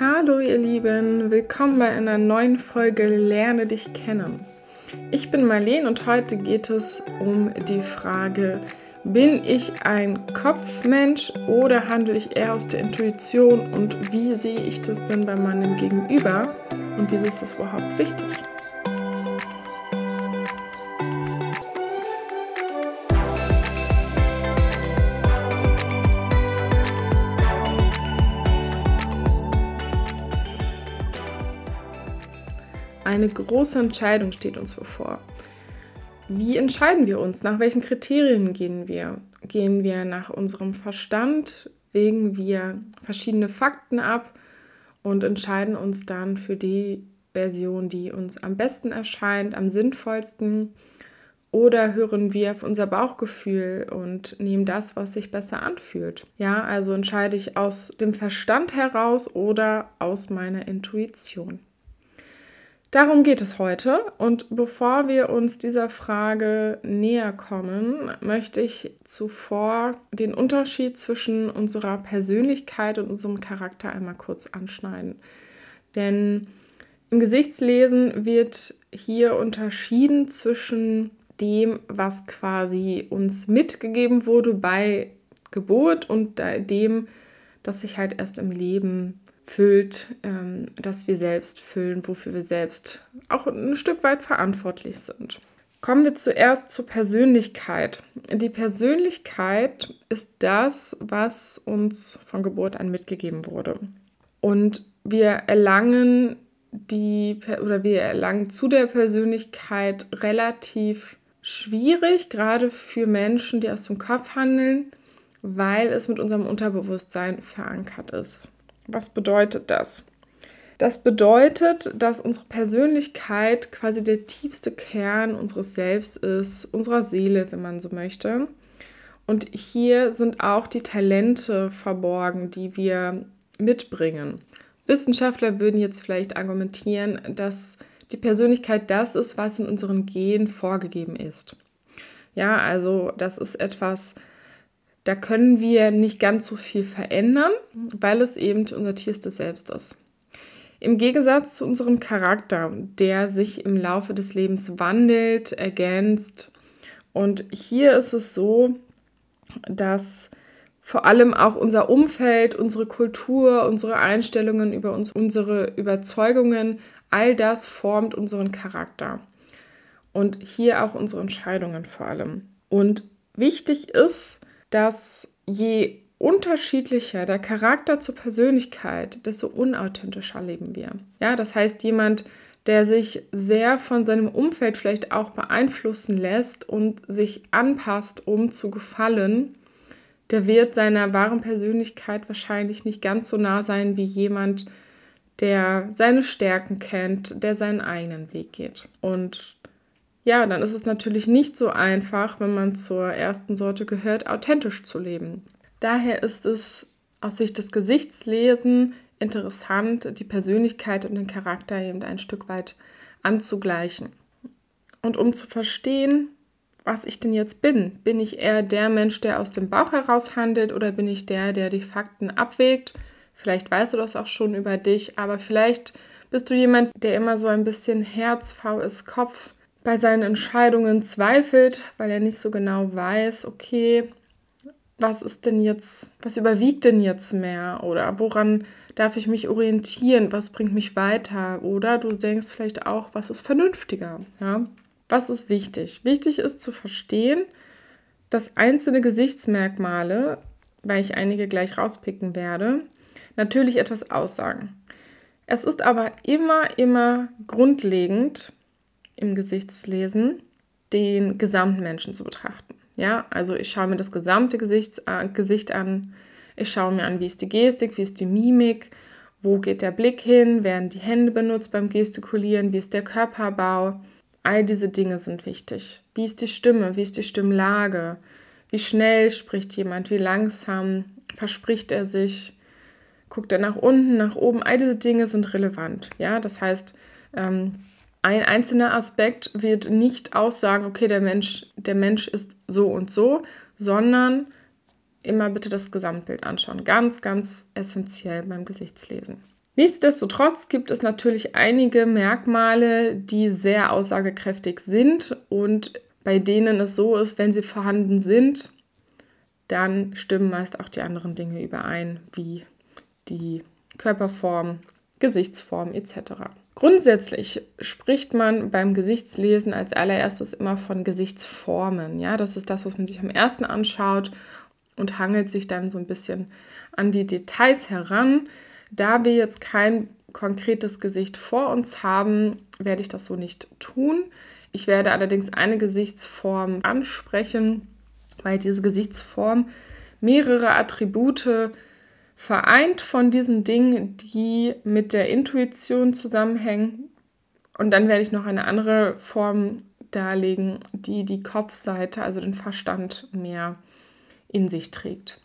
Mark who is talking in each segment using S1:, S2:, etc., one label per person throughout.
S1: Hallo ihr Lieben, willkommen bei einer neuen Folge Lerne dich kennen. Ich bin Marlene und heute geht es um die Frage, bin ich ein Kopfmensch oder handle ich eher aus der Intuition und wie sehe ich das denn bei meinem Gegenüber und wieso ist das überhaupt wichtig? Eine große Entscheidung steht uns bevor. Wie entscheiden wir uns? Nach welchen Kriterien gehen wir? Gehen wir nach unserem Verstand? Wägen wir verschiedene Fakten ab und entscheiden uns dann für die Version, die uns am besten erscheint, am sinnvollsten? Oder hören wir auf unser Bauchgefühl und nehmen das, was sich besser anfühlt? Ja, also entscheide ich aus dem Verstand heraus oder aus meiner Intuition. Darum geht es heute und bevor wir uns dieser Frage näher kommen, möchte ich zuvor den Unterschied zwischen unserer Persönlichkeit und unserem Charakter einmal kurz anschneiden. Denn im Gesichtslesen wird hier unterschieden zwischen dem, was quasi uns mitgegeben wurde bei Geburt und dem, das sich halt erst im Leben füllt, ähm, dass wir selbst füllen, wofür wir selbst auch ein Stück weit verantwortlich sind. Kommen wir zuerst zur Persönlichkeit. Die Persönlichkeit ist das, was uns von Geburt an mitgegeben wurde. Und wir erlangen die oder wir erlangen zu der Persönlichkeit relativ schwierig, gerade für Menschen, die aus dem Kopf handeln, weil es mit unserem Unterbewusstsein verankert ist. Was bedeutet das? Das bedeutet, dass unsere Persönlichkeit quasi der tiefste Kern unseres Selbst ist, unserer Seele, wenn man so möchte. Und hier sind auch die Talente verborgen, die wir mitbringen. Wissenschaftler würden jetzt vielleicht argumentieren, dass die Persönlichkeit das ist, was in unseren Genen vorgegeben ist. Ja, also das ist etwas, da können wir nicht ganz so viel verändern, weil es eben unser tierstes Selbst ist. Im Gegensatz zu unserem Charakter, der sich im Laufe des Lebens wandelt, ergänzt. Und hier ist es so, dass vor allem auch unser Umfeld, unsere Kultur, unsere Einstellungen über uns, unsere Überzeugungen, all das formt unseren Charakter. Und hier auch unsere Entscheidungen vor allem. Und wichtig ist, dass je unterschiedlicher der Charakter zur Persönlichkeit, desto unauthentischer leben wir. Ja, das heißt, jemand, der sich sehr von seinem Umfeld vielleicht auch beeinflussen lässt und sich anpasst, um zu gefallen, der wird seiner wahren Persönlichkeit wahrscheinlich nicht ganz so nah sein wie jemand, der seine Stärken kennt, der seinen eigenen Weg geht. Und ja, dann ist es natürlich nicht so einfach, wenn man zur ersten Sorte gehört, authentisch zu leben. Daher ist es aus Sicht des Gesichtslesen interessant, die Persönlichkeit und den Charakter eben ein Stück weit anzugleichen. Und um zu verstehen, was ich denn jetzt bin, bin ich eher der Mensch, der aus dem Bauch heraus handelt oder bin ich der, der die Fakten abwägt? Vielleicht weißt du das auch schon über dich, aber vielleicht bist du jemand, der immer so ein bisschen Herz, VS, Kopf bei seinen Entscheidungen zweifelt, weil er nicht so genau weiß, okay, was ist denn jetzt, was überwiegt denn jetzt mehr oder woran darf ich mich orientieren, was bringt mich weiter oder du denkst vielleicht auch, was ist vernünftiger, ja? Was ist wichtig? Wichtig ist zu verstehen, dass einzelne Gesichtsmerkmale, weil ich einige gleich rauspicken werde, natürlich etwas aussagen. Es ist aber immer, immer grundlegend, im Gesichtslesen den gesamten Menschen zu betrachten. Ja, also ich schaue mir das gesamte Gesichts, äh, Gesicht an. Ich schaue mir an, wie ist die Gestik, wie ist die Mimik, wo geht der Blick hin, werden die Hände benutzt beim Gestikulieren, wie ist der Körperbau. All diese Dinge sind wichtig. Wie ist die Stimme, wie ist die Stimmlage, wie schnell spricht jemand, wie langsam verspricht er sich, guckt er nach unten, nach oben. All diese Dinge sind relevant. Ja, das heißt, ähm, ein einzelner Aspekt wird nicht aussagen, okay, der Mensch, der Mensch ist so und so, sondern immer bitte das Gesamtbild anschauen. Ganz, ganz essentiell beim Gesichtslesen. Nichtsdestotrotz gibt es natürlich einige Merkmale, die sehr aussagekräftig sind und bei denen es so ist, wenn sie vorhanden sind, dann stimmen meist auch die anderen Dinge überein, wie die Körperform, Gesichtsform etc. Grundsätzlich spricht man beim Gesichtslesen als allererstes immer von Gesichtsformen. Ja, das ist das, was man sich am ersten anschaut und hangelt sich dann so ein bisschen an die Details heran. Da wir jetzt kein konkretes Gesicht vor uns haben, werde ich das so nicht tun. Ich werde allerdings eine Gesichtsform ansprechen, weil diese Gesichtsform mehrere Attribute vereint von diesen Dingen, die mit der Intuition zusammenhängen. Und dann werde ich noch eine andere Form darlegen, die die Kopfseite, also den Verstand mehr in sich trägt.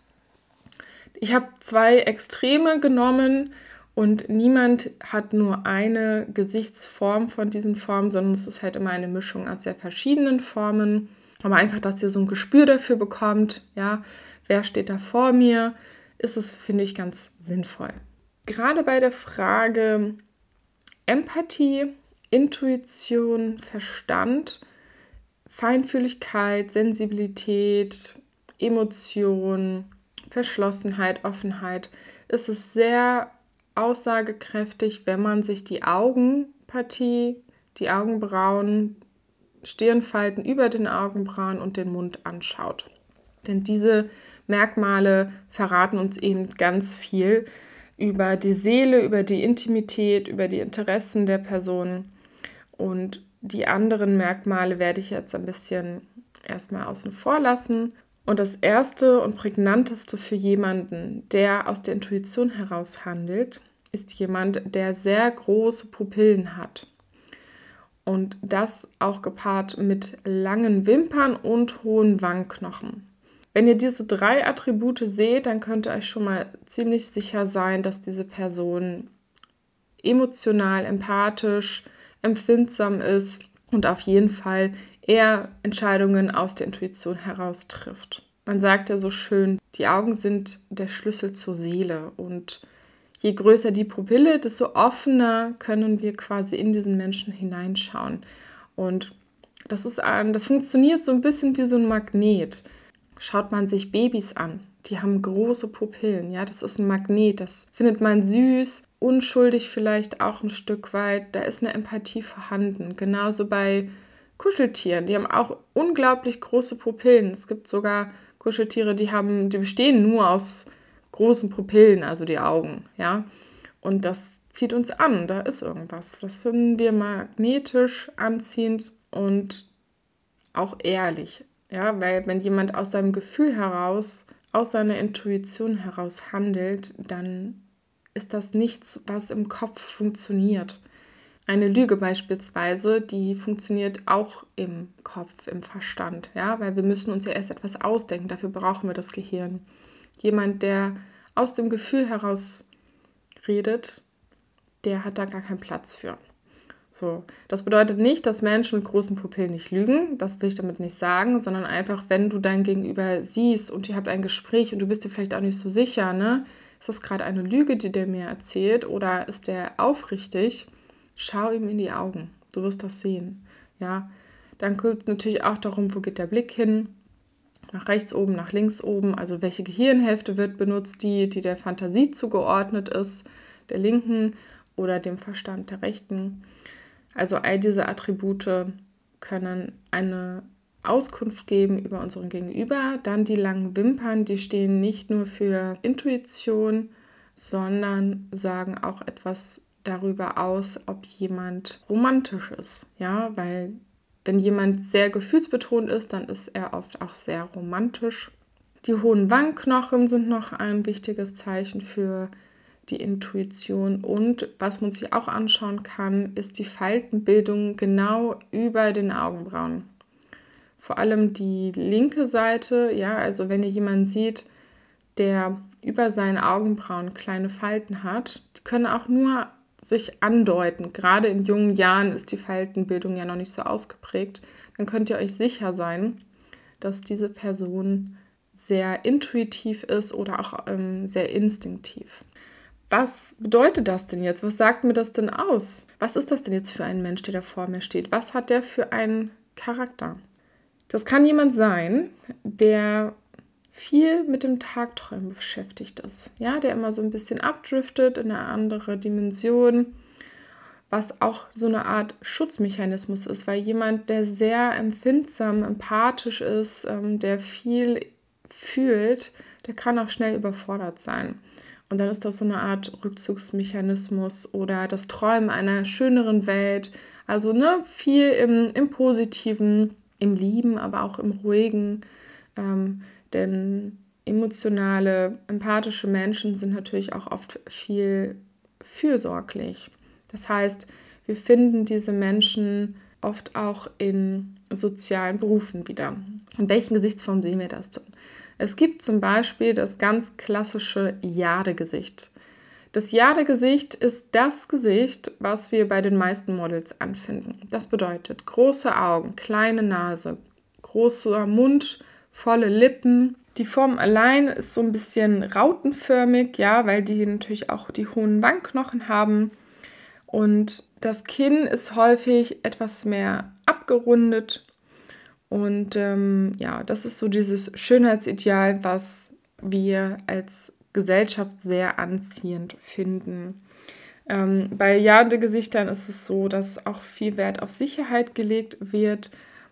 S1: Ich habe zwei Extreme genommen und niemand hat nur eine Gesichtsform von diesen Formen, sondern es ist halt immer eine Mischung aus sehr verschiedenen Formen. Aber einfach, dass ihr so ein Gespür dafür bekommt, ja, wer steht da vor mir, ist es, finde ich, ganz sinnvoll. Gerade bei der Frage Empathie, Intuition, Verstand, Feinfühligkeit, Sensibilität, Emotion, Verschlossenheit, Offenheit, ist es sehr aussagekräftig, wenn man sich die Augenpartie, die Augenbrauen, Stirnfalten über den Augenbrauen und den Mund anschaut. Denn diese Merkmale verraten uns eben ganz viel über die Seele, über die Intimität, über die Interessen der Person. Und die anderen Merkmale werde ich jetzt ein bisschen erstmal außen vor lassen. Und das erste und prägnanteste für jemanden, der aus der Intuition heraus handelt, ist jemand, der sehr große Pupillen hat. Und das auch gepaart mit langen Wimpern und hohen Wangenknochen. Wenn ihr diese drei Attribute seht, dann könnt ihr euch schon mal ziemlich sicher sein, dass diese Person emotional, empathisch, empfindsam ist und auf jeden Fall eher Entscheidungen aus der Intuition heraus trifft. Man sagt ja so schön, die Augen sind der Schlüssel zur Seele und je größer die Pupille, desto offener können wir quasi in diesen Menschen hineinschauen. Und das ist ein, das funktioniert so ein bisschen wie so ein Magnet schaut man sich Babys an. Die haben große Pupillen, ja, das ist ein Magnet, das findet man süß, unschuldig vielleicht auch ein Stück weit, da ist eine Empathie vorhanden. Genauso bei Kuscheltieren, die haben auch unglaublich große Pupillen. Es gibt sogar Kuscheltiere, die haben, die bestehen nur aus großen Pupillen, also die Augen, ja. Und das zieht uns an, da ist irgendwas. Das finden wir magnetisch anziehend und auch ehrlich. Ja, weil wenn jemand aus seinem Gefühl heraus, aus seiner Intuition heraus handelt, dann ist das nichts, was im Kopf funktioniert. Eine Lüge beispielsweise, die funktioniert auch im Kopf, im Verstand, ja, weil wir müssen uns ja erst etwas ausdenken, dafür brauchen wir das Gehirn. Jemand, der aus dem Gefühl heraus redet, der hat da gar keinen Platz für. So, das bedeutet nicht, dass Menschen mit großen Pupillen nicht lügen. Das will ich damit nicht sagen, sondern einfach, wenn du dein Gegenüber siehst und ihr habt ein Gespräch und du bist dir vielleicht auch nicht so sicher, ne? Ist das gerade eine Lüge, die der mir erzählt oder ist der aufrichtig? Schau ihm in die Augen. Du wirst das sehen. Ja, dann geht es natürlich auch darum, wo geht der Blick hin? Nach rechts oben, nach links oben. Also welche Gehirnhälfte wird benutzt? Die, die der Fantasie zugeordnet ist, der linken oder dem Verstand der rechten. Also all diese Attribute können eine Auskunft geben über unseren Gegenüber. Dann die langen Wimpern, die stehen nicht nur für Intuition, sondern sagen auch etwas darüber aus, ob jemand romantisch ist. Ja, weil wenn jemand sehr gefühlsbetont ist, dann ist er oft auch sehr romantisch. Die hohen Wangenknochen sind noch ein wichtiges Zeichen für die Intuition. Und was man sich auch anschauen kann, ist die Faltenbildung genau über den Augenbrauen. Vor allem die linke Seite, ja, also wenn ihr jemanden sieht, der über seinen Augenbrauen kleine Falten hat, die können auch nur sich andeuten. Gerade in jungen Jahren ist die Faltenbildung ja noch nicht so ausgeprägt. Dann könnt ihr euch sicher sein, dass diese Person sehr intuitiv ist oder auch ähm, sehr instinktiv. Was bedeutet das denn jetzt? Was sagt mir das denn aus? Was ist das denn jetzt für ein Mensch, der da vor mir steht? Was hat der für einen Charakter? Das kann jemand sein, der viel mit dem Tagträumen beschäftigt ist. Ja, der immer so ein bisschen abdriftet in eine andere Dimension, was auch so eine Art Schutzmechanismus ist, weil jemand, der sehr empfindsam, empathisch ist, ähm, der viel fühlt, der kann auch schnell überfordert sein. Und dann ist das so eine Art Rückzugsmechanismus oder das Träumen einer schöneren Welt. Also ne, viel im, im Positiven, im Lieben, aber auch im Ruhigen. Ähm, denn emotionale, empathische Menschen sind natürlich auch oft viel fürsorglich. Das heißt, wir finden diese Menschen oft auch in sozialen Berufen wieder. In welchen Gesichtsformen sehen wir das denn? Es gibt zum Beispiel das ganz klassische Jadegesicht. Das Jadegesicht ist das Gesicht, was wir bei den meisten Models anfinden. Das bedeutet große Augen, kleine Nase, großer Mund, volle Lippen. Die Form allein ist so ein bisschen rautenförmig, ja, weil die natürlich auch die hohen Wangenknochen haben. Und das Kinn ist häufig etwas mehr abgerundet. Und ähm, ja, das ist so dieses Schönheitsideal, was wir als Gesellschaft sehr anziehend finden. Ähm, bei Jadegesichtern ist es so, dass auch viel Wert auf Sicherheit gelegt wird.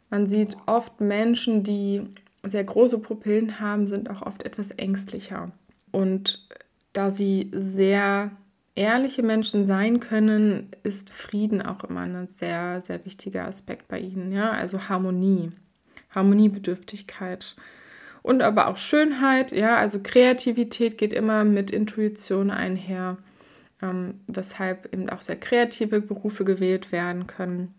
S1: Man sieht oft Menschen, die sehr große Pupillen haben, sind auch oft etwas ängstlicher. Und da sie sehr ehrliche Menschen sein können, ist Frieden auch immer ein sehr, sehr wichtiger Aspekt bei ihnen. Ja? Also Harmonie, Harmoniebedürftigkeit. Und aber auch Schönheit, ja, also Kreativität geht immer mit Intuition einher, ähm, weshalb eben auch sehr kreative Berufe gewählt werden können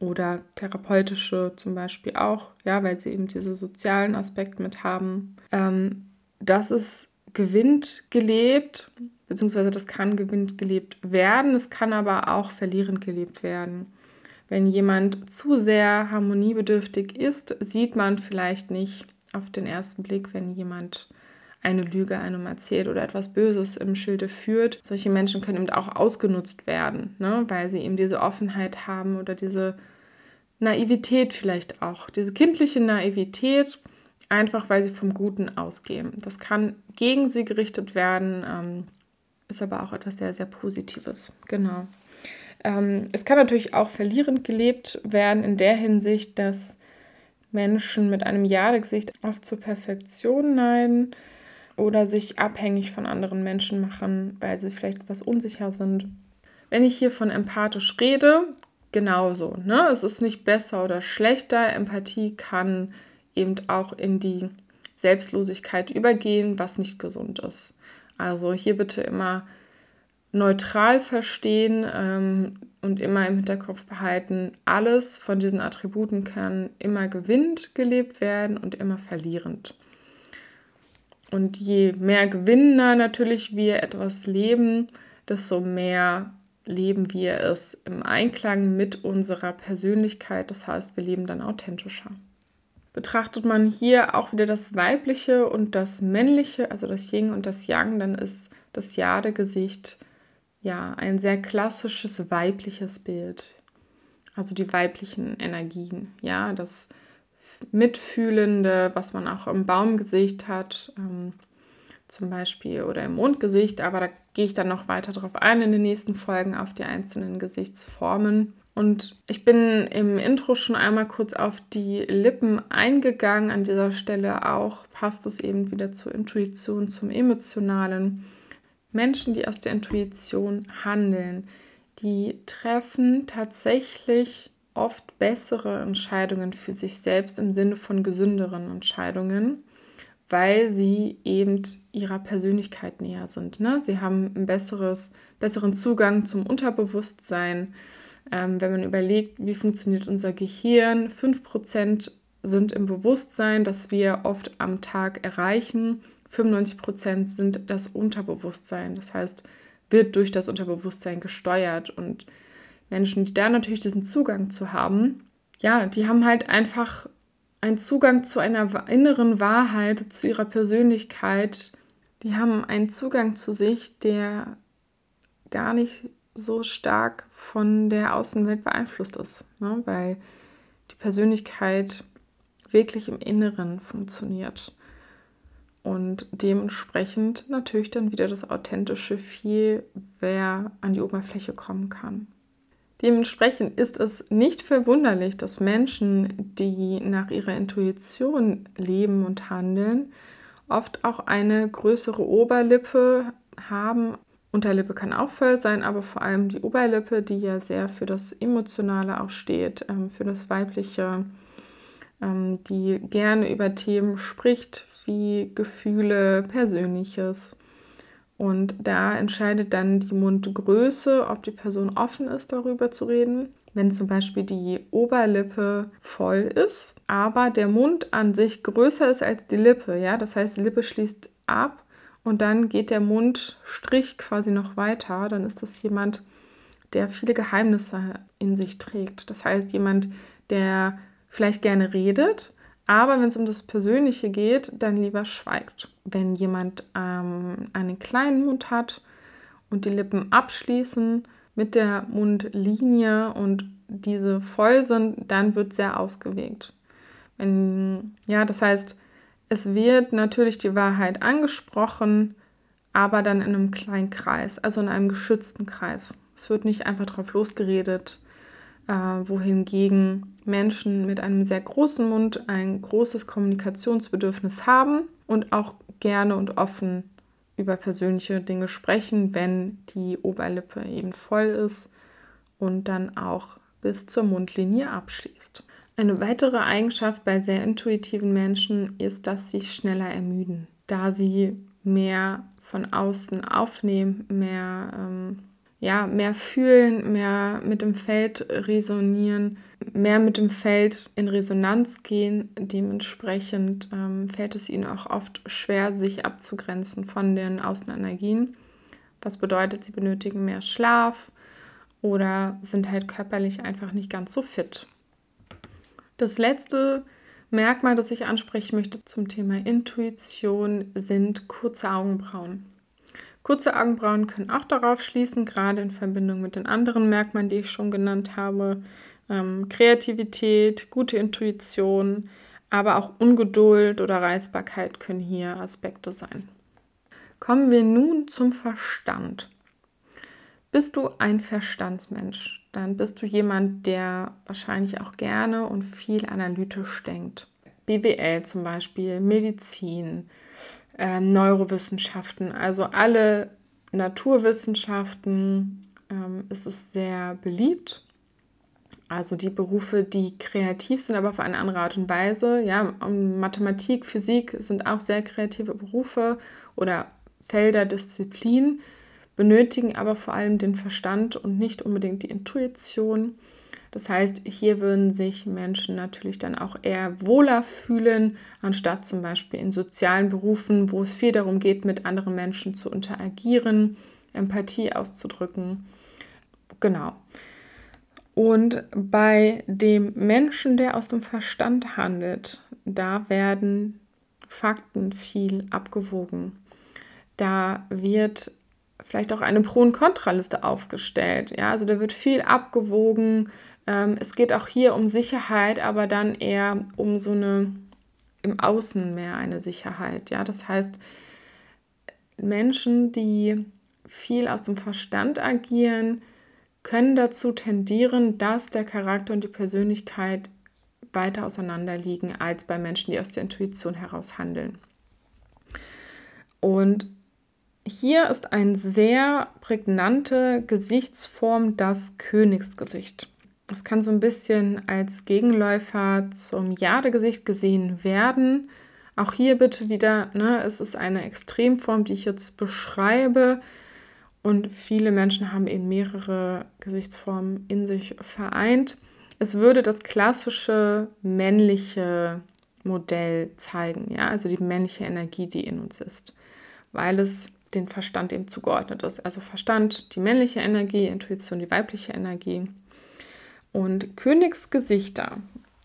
S1: oder therapeutische zum Beispiel auch, ja, weil sie eben diese sozialen Aspekte mit haben. Ähm, das ist gewinnt gelebt, beziehungsweise das kann gewinnt gelebt werden, es kann aber auch verlierend gelebt werden. Wenn jemand zu sehr harmoniebedürftig ist, sieht man vielleicht nicht auf den ersten Blick, wenn jemand eine Lüge einem erzählt oder etwas Böses im Schilde führt. Solche Menschen können eben auch ausgenutzt werden, ne? weil sie eben diese Offenheit haben oder diese Naivität vielleicht auch, diese kindliche Naivität, einfach weil sie vom Guten ausgehen. Das kann gegen sie gerichtet werden, ähm, ist aber auch etwas sehr, sehr Positives. Genau. Ähm, es kann natürlich auch verlierend gelebt werden in der Hinsicht, dass Menschen mit einem Jadegesicht oft zur Perfektion neiden oder sich abhängig von anderen Menschen machen, weil sie vielleicht etwas unsicher sind. Wenn ich hier von empathisch rede, genauso. Ne? Es ist nicht besser oder schlechter. Empathie kann eben auch in die Selbstlosigkeit übergehen, was nicht gesund ist. Also hier bitte immer neutral verstehen ähm, und immer im Hinterkopf behalten, alles von diesen Attributen kann immer gewinnend gelebt werden und immer verlierend. Und je mehr gewinnender natürlich wir etwas leben, desto mehr leben wir es im Einklang mit unserer Persönlichkeit. Das heißt, wir leben dann authentischer. Betrachtet man hier auch wieder das Weibliche und das Männliche, also das Yin und das Yang, dann ist das Jade-Gesicht ja ein sehr klassisches weibliches Bild. Also die weiblichen Energien, ja, das Mitfühlende, was man auch im Baumgesicht hat, ähm, zum Beispiel, oder im Mondgesicht, aber da gehe ich dann noch weiter darauf ein in den nächsten Folgen auf die einzelnen Gesichtsformen. Und ich bin im Intro schon einmal kurz auf die Lippen eingegangen. An dieser Stelle auch passt es eben wieder zur Intuition, zum Emotionalen. Menschen, die aus der Intuition handeln, die treffen tatsächlich oft bessere Entscheidungen für sich selbst im Sinne von gesünderen Entscheidungen, weil sie eben ihrer Persönlichkeit näher sind. Ne? Sie haben einen besseres, besseren Zugang zum Unterbewusstsein. Ähm, wenn man überlegt, wie funktioniert unser Gehirn, 5% sind im Bewusstsein, das wir oft am Tag erreichen. 95% sind das Unterbewusstsein. Das heißt, wird durch das Unterbewusstsein gesteuert. Und Menschen, die da natürlich diesen Zugang zu haben, ja, die haben halt einfach einen Zugang zu einer inneren Wahrheit, zu ihrer Persönlichkeit, die haben einen Zugang zu sich, der gar nicht so stark von der Außenwelt beeinflusst ist, ne? weil die Persönlichkeit wirklich im Inneren funktioniert und dementsprechend natürlich dann wieder das Authentische viel mehr an die Oberfläche kommen kann. Dementsprechend ist es nicht verwunderlich, dass Menschen, die nach ihrer Intuition leben und handeln, oft auch eine größere Oberlippe haben. Unterlippe kann auch voll sein, aber vor allem die Oberlippe, die ja sehr für das Emotionale auch steht, ähm, für das Weibliche, ähm, die gerne über Themen spricht, wie Gefühle, Persönliches. Und da entscheidet dann die Mundgröße, ob die Person offen ist, darüber zu reden. Wenn zum Beispiel die Oberlippe voll ist, aber der Mund an sich größer ist als die Lippe, ja, das heißt, die Lippe schließt ab und dann geht der Mundstrich quasi noch weiter, dann ist das jemand, der viele Geheimnisse in sich trägt. Das heißt, jemand, der vielleicht gerne redet, aber wenn es um das Persönliche geht, dann lieber schweigt. Wenn jemand ähm, einen kleinen Mund hat und die Lippen abschließen mit der Mundlinie und diese voll sind, dann wird sehr ausgewegt. Wenn, ja, das heißt, es wird natürlich die Wahrheit angesprochen, aber dann in einem kleinen Kreis, also in einem geschützten Kreis. Es wird nicht einfach drauf losgeredet, äh, wohingegen Menschen mit einem sehr großen Mund ein großes Kommunikationsbedürfnis haben und auch gerne und offen über persönliche Dinge sprechen, wenn die Oberlippe eben voll ist und dann auch bis zur Mundlinie abschließt. Eine weitere Eigenschaft bei sehr intuitiven Menschen ist, dass sie schneller ermüden, da sie mehr von außen aufnehmen, mehr ähm, ja, mehr fühlen, mehr mit dem Feld resonieren, mehr mit dem Feld in Resonanz gehen. Dementsprechend ähm, fällt es ihnen auch oft schwer, sich abzugrenzen von den Außenenergien. Was bedeutet, sie benötigen mehr Schlaf oder sind halt körperlich einfach nicht ganz so fit. Das letzte Merkmal, das ich ansprechen möchte zum Thema Intuition, sind kurze Augenbrauen. Kurze Augenbrauen können auch darauf schließen, gerade in Verbindung mit den anderen Merkmalen, die ich schon genannt habe. Ähm, Kreativität, gute Intuition, aber auch Ungeduld oder Reizbarkeit können hier Aspekte sein. Kommen wir nun zum Verstand. Bist du ein Verstandsmensch, dann bist du jemand, der wahrscheinlich auch gerne und viel analytisch denkt. BWL zum Beispiel, Medizin, ähm, Neurowissenschaften, also alle Naturwissenschaften ähm, ist es sehr beliebt. Also die Berufe, die kreativ sind, aber auf eine andere Art und Weise. Ja, Mathematik, Physik sind auch sehr kreative Berufe oder Felder, Disziplinen, benötigen aber vor allem den Verstand und nicht unbedingt die Intuition. Das heißt, hier würden sich Menschen natürlich dann auch eher wohler fühlen, anstatt zum Beispiel in sozialen Berufen, wo es viel darum geht, mit anderen Menschen zu interagieren, Empathie auszudrücken. Genau. Und bei dem Menschen, der aus dem Verstand handelt, da werden Fakten viel abgewogen. Da wird vielleicht auch eine Pro- und Kontraliste aufgestellt. Ja, also da wird viel abgewogen, ähm, es geht auch hier um Sicherheit, aber dann eher um so eine im Außen mehr eine Sicherheit. Ja, das heißt, Menschen, die viel aus dem Verstand agieren, können dazu tendieren, dass der Charakter und die Persönlichkeit weiter auseinander liegen als bei Menschen, die aus der Intuition heraus handeln. Und hier ist eine sehr prägnante Gesichtsform das Königsgesicht. Das kann so ein bisschen als Gegenläufer zum Jadegesicht gesehen werden. Auch hier bitte wieder, ne, es ist eine Extremform, die ich jetzt beschreibe. Und viele Menschen haben eben mehrere Gesichtsformen in sich vereint. Es würde das klassische männliche Modell zeigen, ja, also die männliche Energie, die in uns ist, weil es den Verstand eben zugeordnet ist. Also Verstand, die männliche Energie, Intuition, die weibliche Energie. Und Königsgesichter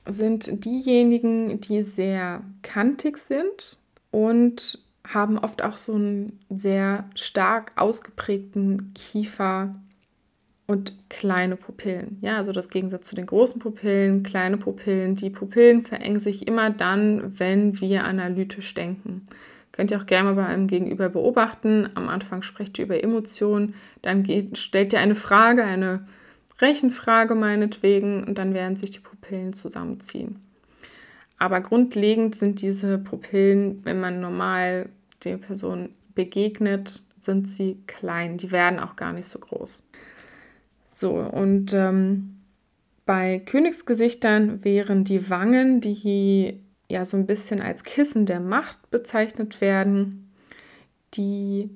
S1: sind diejenigen, die sehr kantig sind und haben oft auch so einen sehr stark ausgeprägten Kiefer und kleine Pupillen. Ja, also das Gegensatz zu den großen Pupillen, kleine Pupillen. Die Pupillen verengen sich immer dann, wenn wir analytisch denken. Könnt ihr auch gerne mal bei einem Gegenüber beobachten. Am Anfang sprecht ihr über Emotionen, dann geht, stellt ihr eine Frage, eine Rechenfrage meinetwegen, und dann werden sich die Pupillen zusammenziehen. Aber grundlegend sind diese Pupillen, wenn man normal der Person begegnet, sind sie klein. Die werden auch gar nicht so groß. So, und ähm, bei Königsgesichtern wären die Wangen, die ja so ein bisschen als Kissen der Macht bezeichnet werden, die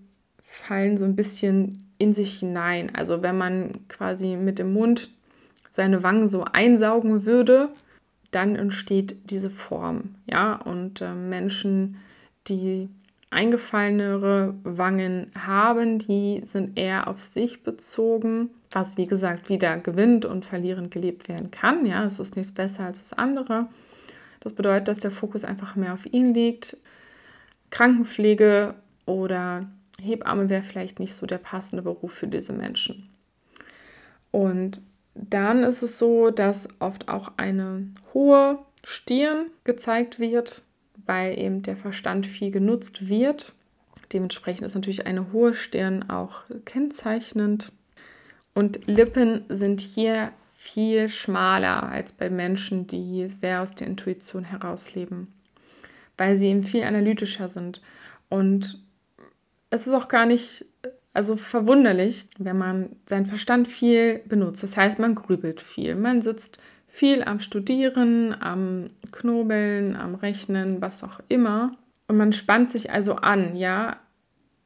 S1: fallen so ein bisschen in sich hinein. Also wenn man quasi mit dem Mund seine Wangen so einsaugen würde, dann entsteht diese Form. Ja, und äh, Menschen, die eingefallenere Wangen haben, die sind eher auf sich bezogen, was wie gesagt wieder gewinnt und verlierend gelebt werden kann. Ja, es ist nichts besser als das andere. Das bedeutet, dass der Fokus einfach mehr auf ihn liegt. Krankenpflege oder Hebamme wäre vielleicht nicht so der passende Beruf für diese Menschen. Und dann ist es so, dass oft auch eine hohe Stirn gezeigt wird, weil eben der Verstand viel genutzt wird. Dementsprechend ist natürlich eine hohe Stirn auch kennzeichnend. Und Lippen sind hier viel schmaler als bei Menschen, die sehr aus der Intuition herausleben, weil sie eben viel analytischer sind. Und es ist auch gar nicht also verwunderlich, wenn man seinen Verstand viel benutzt. Das heißt, man grübelt viel, man sitzt viel am Studieren, am Knobeln, am Rechnen, was auch immer. Und man spannt sich also an, ja,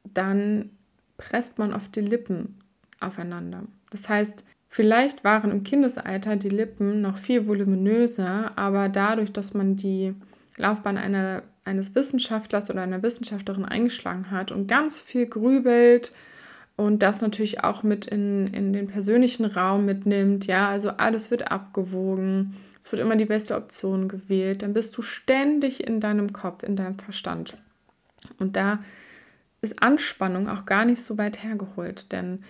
S1: dann presst man auf die Lippen aufeinander. Das heißt, vielleicht waren im Kindesalter die Lippen noch viel voluminöser, aber dadurch, dass man die Laufbahn einer, eines Wissenschaftlers oder einer Wissenschaftlerin eingeschlagen hat und ganz viel grübelt, und das natürlich auch mit in, in den persönlichen Raum mitnimmt. Ja, also alles wird abgewogen. Es wird immer die beste Option gewählt. Dann bist du ständig in deinem Kopf, in deinem Verstand. Und da ist Anspannung auch gar nicht so weit hergeholt, denn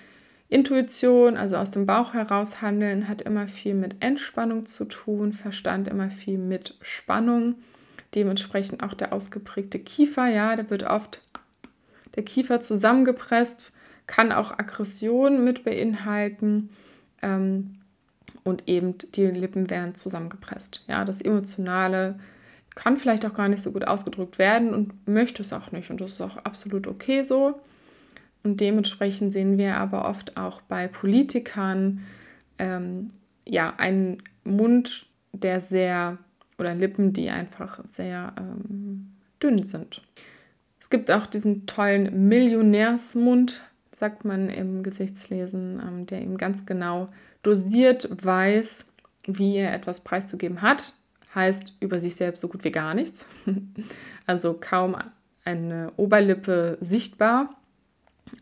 S1: Intuition, also aus dem Bauch heraus handeln, hat immer viel mit Entspannung zu tun, Verstand immer viel mit Spannung. Dementsprechend auch der ausgeprägte Kiefer, ja, da wird oft der Kiefer zusammengepresst kann auch Aggression mit beinhalten ähm, und eben die Lippen werden zusammengepresst. Ja, das Emotionale kann vielleicht auch gar nicht so gut ausgedrückt werden und möchte es auch nicht und das ist auch absolut okay so. Und dementsprechend sehen wir aber oft auch bei Politikern ähm, ja einen Mund, der sehr oder Lippen, die einfach sehr ähm, dünn sind. Es gibt auch diesen tollen Millionärsmund, sagt man im Gesichtslesen, ähm, der ihm ganz genau dosiert weiß, wie er etwas preiszugeben hat. Heißt über sich selbst so gut wie gar nichts. also kaum eine Oberlippe sichtbar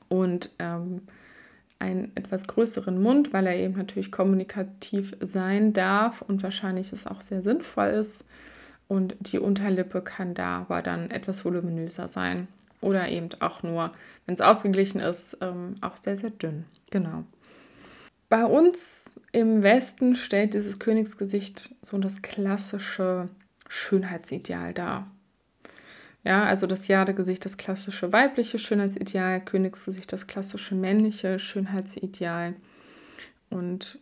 S1: und ähm, einen etwas größeren Mund, weil er eben natürlich kommunikativ sein darf und wahrscheinlich es auch sehr sinnvoll ist. Und die Unterlippe kann da aber dann etwas voluminöser sein oder eben auch nur, wenn es ausgeglichen ist, ähm, auch sehr, sehr dünn. Genau. Bei uns im Westen stellt dieses Königsgesicht so das klassische Schönheitsideal dar. Ja, also das Jadegesicht das klassische weibliche Schönheitsideal, Königsgesicht das klassische männliche Schönheitsideal. Und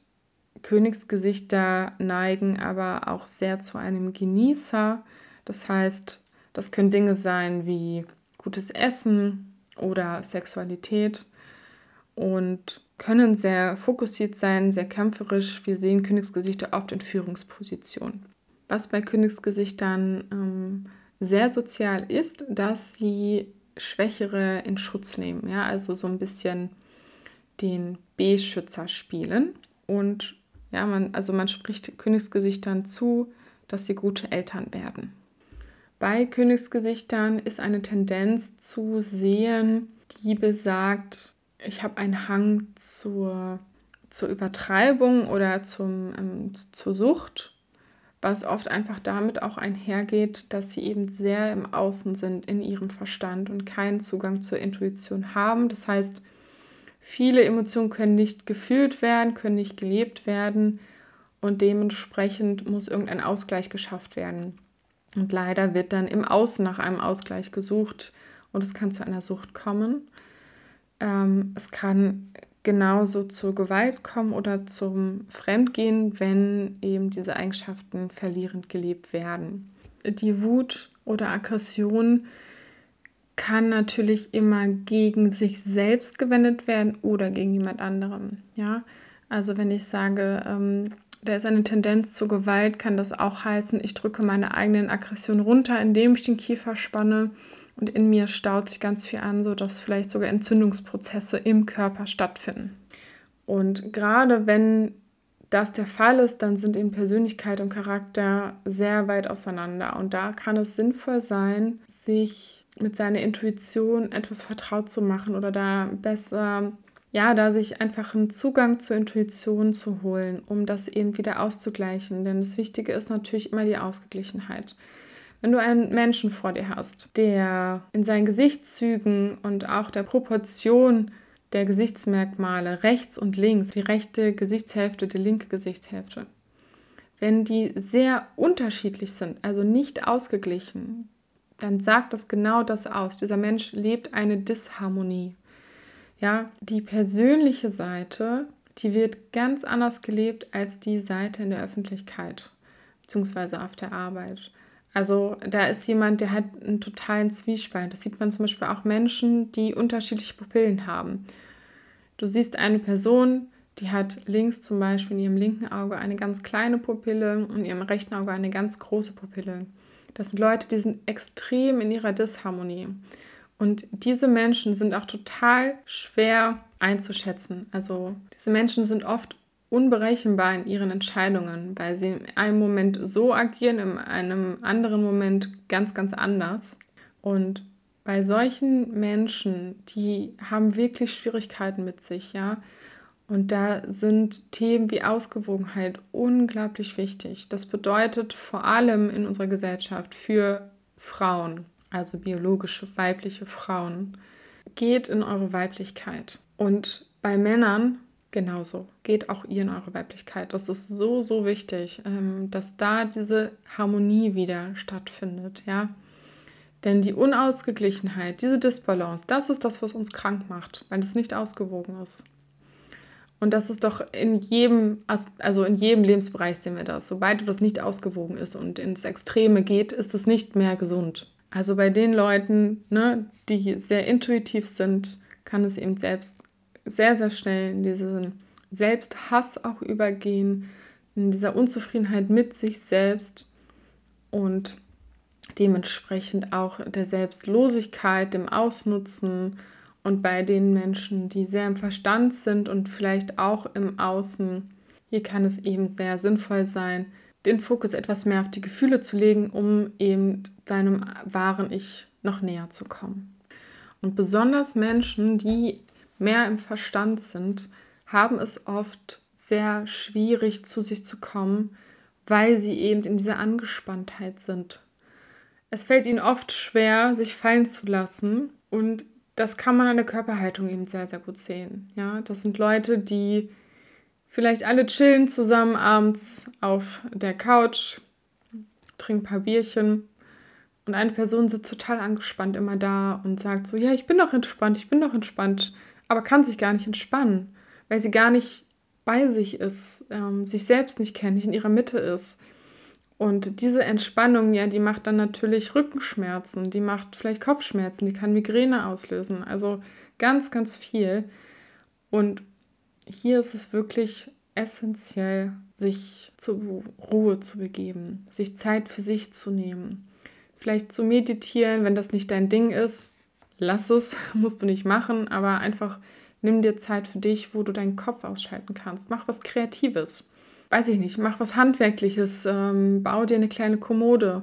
S1: Königsgesichter neigen aber auch sehr zu einem Genießer. Das heißt, das können Dinge sein wie gutes Essen oder Sexualität und können sehr fokussiert sein, sehr kämpferisch. Wir sehen Königsgesichter oft in Führungspositionen. Was bei Königsgesichtern ähm, sehr sozial ist, dass sie Schwächere in Schutz nehmen, ja, also so ein bisschen den B-Schützer spielen und ja, man, also man spricht Königsgesichtern zu, dass sie gute Eltern werden. Bei Königsgesichtern ist eine Tendenz zu sehen, die besagt, ich habe einen Hang zur, zur Übertreibung oder zum, ähm, zur Sucht, was oft einfach damit auch einhergeht, dass sie eben sehr im Außen sind, in ihrem Verstand und keinen Zugang zur Intuition haben. Das heißt, viele Emotionen können nicht gefühlt werden, können nicht gelebt werden und dementsprechend muss irgendein Ausgleich geschafft werden. Und leider wird dann im Außen nach einem Ausgleich gesucht und es kann zu einer Sucht kommen. Ähm, es kann genauso zur Gewalt kommen oder zum Fremdgehen, wenn eben diese Eigenschaften verlierend gelebt werden. Die Wut oder Aggression kann natürlich immer gegen sich selbst gewendet werden oder gegen jemand anderem. Ja, also wenn ich sage, ähm, da ist eine Tendenz zur Gewalt, kann das auch heißen, ich drücke meine eigenen Aggressionen runter, indem ich den Kiefer spanne und in mir staut sich ganz viel an, sodass vielleicht sogar Entzündungsprozesse im Körper stattfinden. Und gerade wenn das der Fall ist, dann sind eben Persönlichkeit und Charakter sehr weit auseinander. Und da kann es sinnvoll sein, sich mit seiner Intuition etwas vertraut zu machen oder da besser, ja, da sich einfach einen Zugang zur Intuition zu holen, um das eben wieder auszugleichen. Denn das Wichtige ist natürlich immer die Ausgeglichenheit. Wenn du einen Menschen vor dir hast, der in seinen Gesichtszügen und auch der Proportion der Gesichtsmerkmale rechts und links, die rechte Gesichtshälfte, die linke Gesichtshälfte, wenn die sehr unterschiedlich sind, also nicht ausgeglichen, dann sagt das genau das aus. Dieser Mensch lebt eine Disharmonie. Ja, die persönliche Seite, die wird ganz anders gelebt als die Seite in der Öffentlichkeit, beziehungsweise auf der Arbeit. Also da ist jemand, der hat einen totalen Zwiespalt. Das sieht man zum Beispiel auch Menschen, die unterschiedliche Pupillen haben. Du siehst eine Person, die hat links zum Beispiel in ihrem linken Auge eine ganz kleine Pupille und in ihrem rechten Auge eine ganz große Pupille. Das sind Leute, die sind extrem in ihrer Disharmonie. Und diese Menschen sind auch total schwer einzuschätzen. Also diese Menschen sind oft unberechenbar in ihren Entscheidungen, weil sie in einem Moment so agieren, in einem anderen Moment ganz, ganz anders. Und bei solchen Menschen, die haben wirklich Schwierigkeiten mit sich, ja. Und da sind Themen wie Ausgewogenheit unglaublich wichtig. Das bedeutet vor allem in unserer Gesellschaft für Frauen, also biologische weibliche Frauen, geht in eure Weiblichkeit. Und bei Männern Genauso. Geht auch ihr in eure Weiblichkeit. Das ist so, so wichtig, ähm, dass da diese Harmonie wieder stattfindet, ja. Denn die Unausgeglichenheit, diese Disbalance, das ist das, was uns krank macht, weil es nicht ausgewogen ist. Und das ist doch in jedem, also in jedem Lebensbereich sehen wir das. Sobald das nicht ausgewogen ist und ins Extreme geht, ist es nicht mehr gesund. Also bei den Leuten, ne, die sehr intuitiv sind, kann es eben selbst sehr, sehr schnell in diesen Selbsthass auch übergehen, in dieser Unzufriedenheit mit sich selbst und dementsprechend auch der Selbstlosigkeit, dem Ausnutzen und bei den Menschen, die sehr im Verstand sind und vielleicht auch im Außen, hier kann es eben sehr sinnvoll sein, den Fokus etwas mehr auf die Gefühle zu legen, um eben seinem wahren Ich noch näher zu kommen. Und besonders Menschen, die mehr im Verstand sind, haben es oft sehr schwierig zu sich zu kommen, weil sie eben in dieser Angespanntheit sind. Es fällt ihnen oft schwer, sich fallen zu lassen und das kann man an der Körperhaltung eben sehr, sehr gut sehen. Ja, das sind Leute, die vielleicht alle chillen zusammen abends auf der Couch, trinken ein paar Bierchen und eine Person sitzt total angespannt immer da und sagt so, ja, ich bin doch entspannt, ich bin doch entspannt aber kann sich gar nicht entspannen, weil sie gar nicht bei sich ist, ähm, sich selbst nicht kennt, nicht in ihrer Mitte ist. Und diese Entspannung, ja, die macht dann natürlich Rückenschmerzen, die macht vielleicht Kopfschmerzen, die kann Migräne auslösen. Also ganz, ganz viel. Und hier ist es wirklich essentiell, sich zur Ruhe zu begeben, sich Zeit für sich zu nehmen. Vielleicht zu meditieren, wenn das nicht dein Ding ist, lass es, musst du nicht machen, aber einfach nimm dir Zeit für dich, wo du deinen Kopf ausschalten kannst. Mach was Kreatives. Weiß ich nicht, mach was Handwerkliches, ähm, bau dir eine kleine Kommode.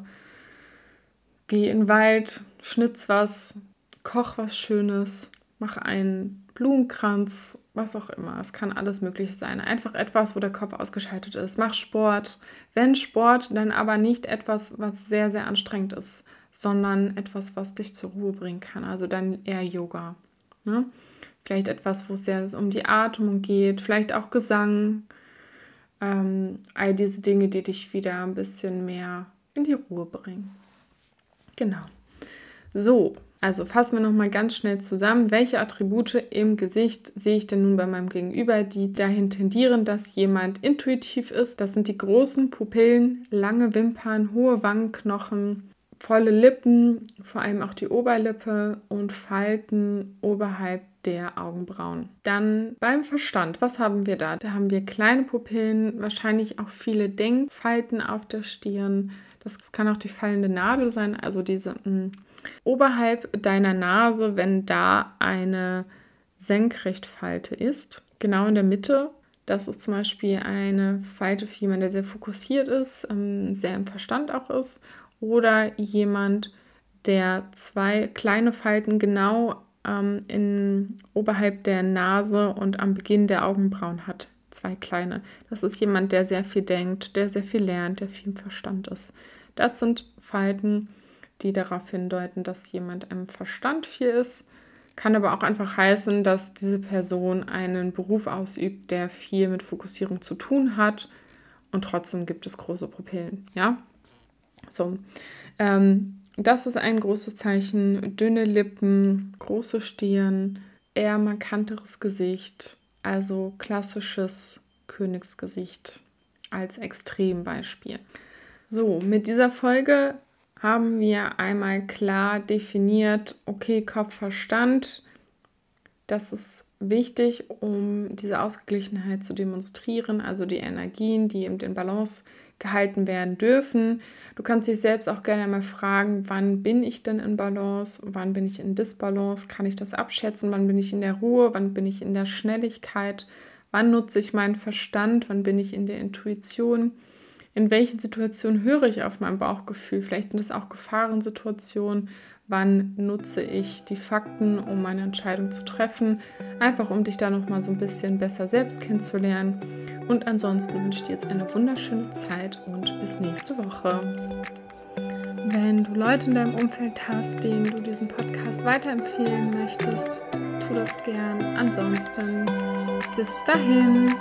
S1: Geh in den Wald, schnitz was, koch was Schönes, mach einen Blumenkranz, was auch immer. Es kann alles möglich sein. Einfach etwas, wo der Kopf ausgeschaltet ist. Mach Sport. Wenn Sport, dann aber nicht etwas, was sehr, sehr anstrengend ist, sondern etwas, was dich zur Ruhe bringen kann. Also dann eher Yoga. Ne? Vielleicht etwas, wo es sehr um die Atmung geht, vielleicht auch Gesang. Ähm, all diese Dinge, die dich wieder ein bisschen mehr in die Ruhe bringen. Genau. So, also fassen wir nochmal ganz schnell zusammen, welche Attribute im Gesicht sehe ich denn nun bei meinem Gegenüber, die dahin tendieren, dass jemand intuitiv ist. Das sind die großen Pupillen, lange Wimpern, hohe Wangenknochen, volle Lippen, vor allem auch die Oberlippe und Falten oberhalb der Augenbrauen. Dann beim Verstand, was haben wir da? Da haben wir kleine Pupillen, wahrscheinlich auch viele Denkfalten auf der Stirn. Das kann auch die fallende Nadel sein, also diese mh, mm, oberhalb deiner Nase, wenn da eine Senkrechtfalte ist, genau in der Mitte. Das ist zum Beispiel eine Falte für jemanden, der sehr fokussiert ist, ähm, sehr im Verstand auch ist. Oder jemand, der zwei kleine Falten genau ähm, in, oberhalb der Nase und am Beginn der Augenbrauen hat. Zwei kleine. Das ist jemand, der sehr viel denkt, der sehr viel lernt, der viel im Verstand ist. Das sind Falten, die darauf hindeuten, dass jemand im Verstand viel ist. Kann aber auch einfach heißen, dass diese Person einen Beruf ausübt, der viel mit Fokussierung zu tun hat und trotzdem gibt es große Pupillen. Ja, so. Ähm, das ist ein großes Zeichen. Dünne Lippen, große Stirn, eher markanteres Gesicht, also klassisches Königsgesicht als Extrembeispiel. So, mit dieser Folge haben wir einmal klar definiert, okay, Kopf, Verstand, das ist wichtig, um diese Ausgeglichenheit zu demonstrieren, also die Energien, die eben in Balance gehalten werden dürfen. Du kannst dich selbst auch gerne mal fragen, wann bin ich denn in Balance, wann bin ich in Disbalance, kann ich das abschätzen, wann bin ich in der Ruhe, wann bin ich in der Schnelligkeit, wann nutze ich meinen Verstand, wann bin ich in der Intuition in welchen Situationen höre ich auf mein Bauchgefühl? Vielleicht sind es auch Gefahrensituationen. Wann nutze ich die Fakten, um meine Entscheidung zu treffen? Einfach um dich da nochmal so ein bisschen besser selbst kennenzulernen. Und ansonsten wünsche ich dir jetzt eine wunderschöne Zeit und bis nächste Woche. Wenn du Leute in deinem Umfeld hast, denen du diesen Podcast weiterempfehlen möchtest, tu das gern. Ansonsten bis dahin.